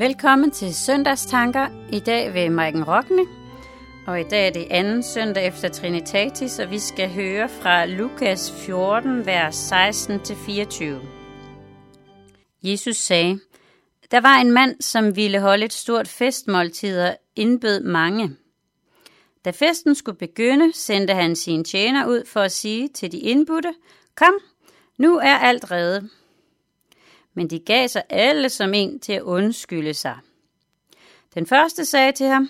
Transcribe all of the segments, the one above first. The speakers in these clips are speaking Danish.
Velkommen til Søndagstanker. I dag ved Maiken Rockne. Og i dag er det anden søndag efter Trinitatis, og vi skal høre fra Lukas 14, vers 16-24. Jesus sagde, Der var en mand, som ville holde et stort festmåltid og indbød mange. Da festen skulle begynde, sendte han sin tjener ud for at sige til de indbudte, Kom, nu er alt reddet men de gav sig alle som en til at undskylde sig. Den første sagde til ham,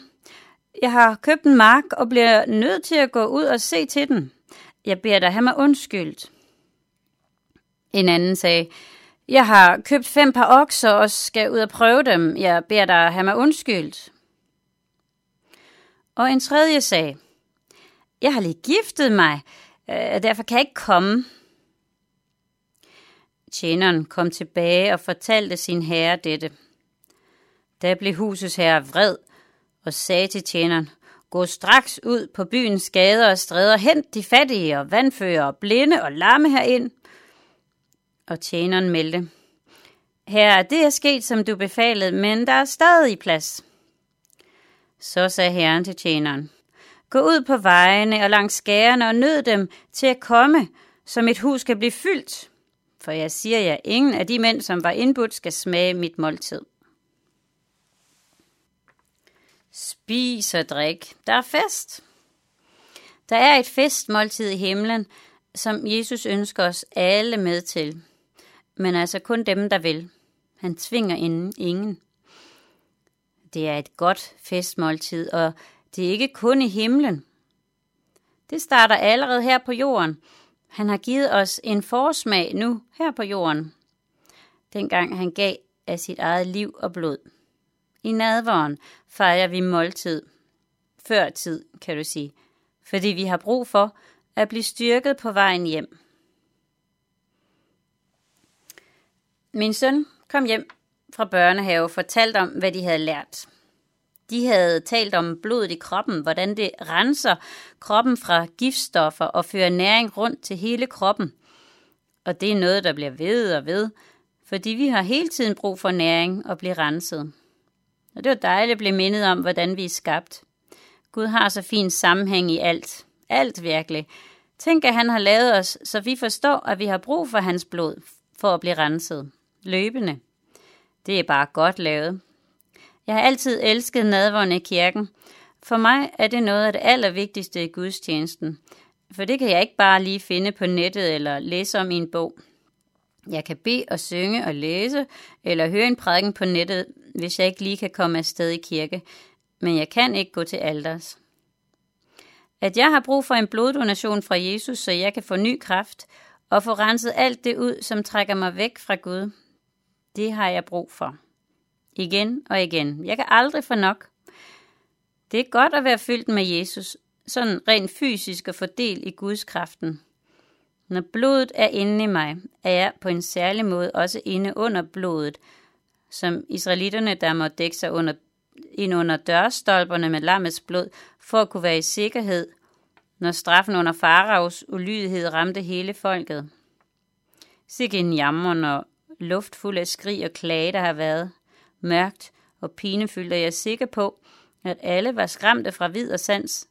Jeg har købt en mark og bliver nødt til at gå ud og se til den. Jeg beder dig have mig undskyldt. En anden sagde, Jeg har købt fem par okser og skal ud og prøve dem. Jeg beder dig have mig undskyldt. Og en tredje sagde, Jeg har lige giftet mig, øh, derfor kan jeg ikke komme. Tjeneren kom tilbage og fortalte sin herre dette. Da blev husets herre vred og sagde til tjeneren, Gå straks ud på byens gader og stræder, hent de fattige og vandfører og blinde og lamme herind. Og tjeneren meldte, Herre, det er sket, som du befalede, men der er stadig plads. Så sagde herren til tjeneren, Gå ud på vejene og langs skærene og nød dem til at komme, så mit hus kan blive fyldt. For jeg siger jer, ingen af de mænd, som var indbudt, skal smage mit måltid. Spis og drik. Der er fest. Der er et festmåltid i himlen, som Jesus ønsker os alle med til. Men altså kun dem, der vil. Han tvinger ingen. Det er et godt festmåltid, og det er ikke kun i himlen. Det starter allerede her på jorden – han har givet os en forsmag nu her på jorden, dengang han gav af sit eget liv og blod. I nadvåren fejrer vi måltid. Før tid, kan du sige, fordi vi har brug for at blive styrket på vejen hjem. Min søn kom hjem fra børnehave og fortalte om, hvad de havde lært. De havde talt om blodet i kroppen, hvordan det renser kroppen fra giftstoffer og fører næring rundt til hele kroppen. Og det er noget, der bliver ved og ved, fordi vi har hele tiden brug for næring og blive renset. Og det var dejligt at blive mindet om, hvordan vi er skabt. Gud har så fin sammenhæng i alt. Alt virkelig. Tænk, at han har lavet os, så vi forstår, at vi har brug for hans blod for at blive renset. Løbende. Det er bare godt lavet. Jeg har altid elsket nadvånd i kirken. For mig er det noget af det allervigtigste i gudstjenesten. For det kan jeg ikke bare lige finde på nettet eller læse om i en bog. Jeg kan bede og synge og læse, eller høre en prædiken på nettet, hvis jeg ikke lige kan komme afsted i kirke. Men jeg kan ikke gå til alders. At jeg har brug for en bloddonation fra Jesus, så jeg kan få ny kraft og få renset alt det ud, som trækker mig væk fra Gud, det har jeg brug for. Igen og igen. Jeg kan aldrig få nok. Det er godt at være fyldt med Jesus, sådan rent fysisk og fordel i Guds kraften. Når blodet er inde i mig, er jeg på en særlig måde også inde under blodet, som israelitterne, der må dække sig under, ind under dørstolperne med lammets blod, for at kunne være i sikkerhed, når straffen under faraos ulydighed ramte hele folket. Sikke en jammer, når luft fuld af skrig og klage, der har været mørkt og pinefyldt, og jeg er sikker på, at alle var skræmte fra vid og sans.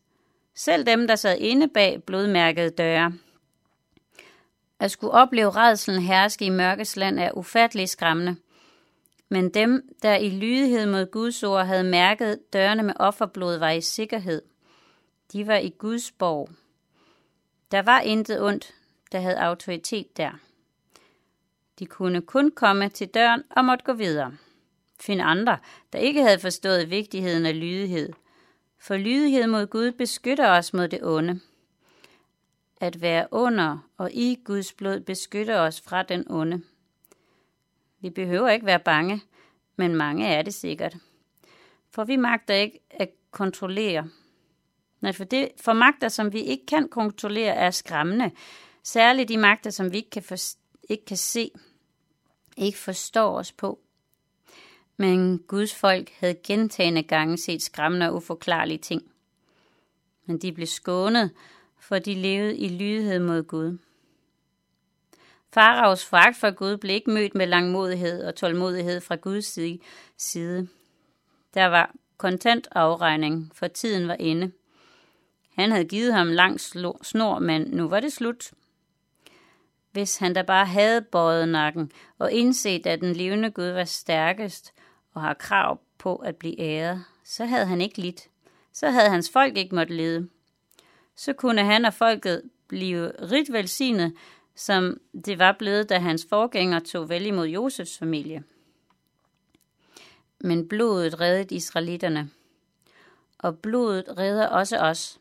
Selv dem, der sad inde bag blodmærkede døre. At skulle opleve redselen herske i mørkets land er ufattelig skræmmende. Men dem, der i lydighed mod Guds ord havde mærket dørene med offerblod, var i sikkerhed. De var i Guds borg. Der var intet ondt, der havde autoritet der. De kunne kun komme til døren og måtte gå videre finde andre, der ikke havde forstået vigtigheden af lydighed. For lydighed mod Gud beskytter os mod det onde. At være under og i Guds blod beskytter os fra den onde. Vi behøver ikke være bange, men mange er det sikkert. For vi magter ikke at kontrollere. Nej, for, det, for magter, som vi ikke kan kontrollere, er skræmmende. Særligt de magter, som vi ikke kan, for, ikke kan se, ikke forstår os på men Guds folk havde gentagende gange set skræmmende og uforklarlige ting. Men de blev skånet, for de levede i lydighed mod Gud. Faraos fragt for Gud blev ikke mødt med langmodighed og tålmodighed fra Guds side. Der var kontant afregning, for tiden var inde. Han havde givet ham lang snor, men nu var det slut. Hvis han da bare havde bøjet nakken og indset, at den levende Gud var stærkest og har krav på at blive æret, så havde han ikke lidt. Så havde hans folk ikke måttet lide. Så kunne han og folket blive rigt velsignet, som det var blevet, da hans forgænger tog vel imod Josefs familie. Men blodet reddede israelitterne. Og blodet redder også os.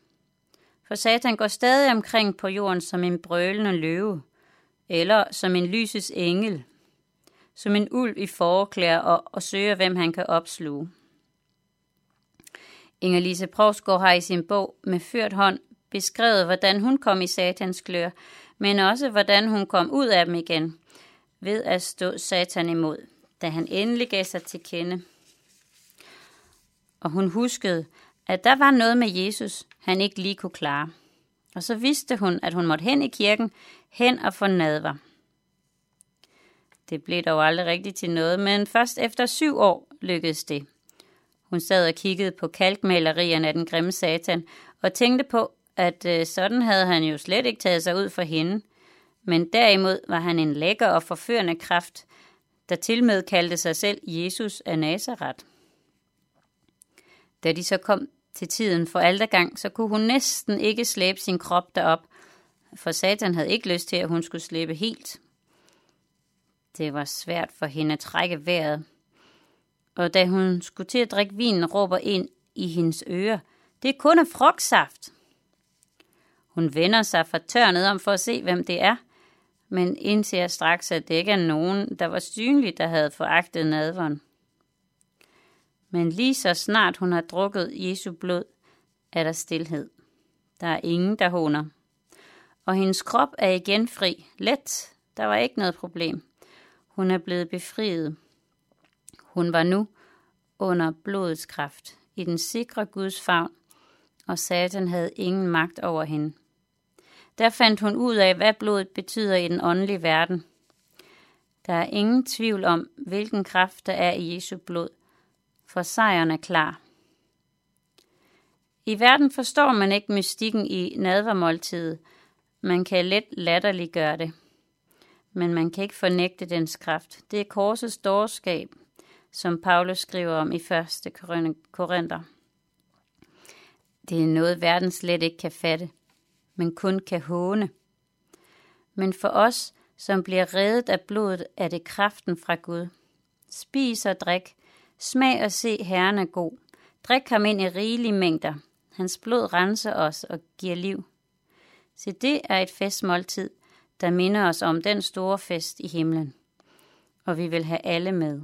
For Satan går stadig omkring på jorden som en brølende løve, eller som en lysets engel, som en ulv i forklæder og, og søger, hvem han kan opsluge. Inger-Lise Provsgaard har i sin bog med ført hånd beskrevet, hvordan hun kom i satans klør, men også hvordan hun kom ud af dem igen, ved at stå satan imod, da han endelig gav sig til kende. Og hun huskede, at der var noget med Jesus, han ikke lige kunne klare. Og så vidste hun, at hun måtte hen i kirken, hen og få nadver. Det blev dog aldrig rigtigt til noget, men først efter syv år lykkedes det. Hun sad og kiggede på kalkmalerierne af den grimme satan, og tænkte på, at øh, sådan havde han jo slet ikke taget sig ud for hende. Men derimod var han en lækker og forførende kraft, der tilmed kaldte sig selv Jesus af Nazareth. Da de så kom til tiden for aldergang, så kunne hun næsten ikke slæbe sin krop derop, for Satan havde ikke lyst til, at hun skulle slæbe helt. Det var svært for hende at trække vejret. Og da hun skulle til at drikke vinen, råber ind i hendes øre, det er kun af frugtsaft. Hun vender sig fra tørnet om for at se, hvem det er, men indser straks, at det ikke er nogen, der var synlig, der havde foragtet nadveren. Men lige så snart hun har drukket Jesu blod, er der stillhed. Der er ingen, der håner. Og hendes krop er igen fri. Let. Der var ikke noget problem. Hun er blevet befriet. Hun var nu under blodets kraft, i den sikre Guds favn, og Satan havde ingen magt over hende. Der fandt hun ud af, hvad blodet betyder i den åndelige verden. Der er ingen tvivl om, hvilken kraft der er i Jesu blod, for sejren er klar. I verden forstår man ikke mystikken i nadvermåltidet. Man kan let latterliggøre det. Men man kan ikke fornægte dens kraft. Det er korsets dårskab, som Paulus skriver om i 1. Korinther. Det er noget, verden slet ikke kan fatte, men kun kan håne. Men for os, som bliver reddet af blodet, er det kraften fra Gud. Spis og drik, Smag og se, Herren er god. Drik ham ind i rigelige mængder. Hans blod renser os og giver liv. Se, det er et festmåltid, der minder os om den store fest i himlen. Og vi vil have alle med.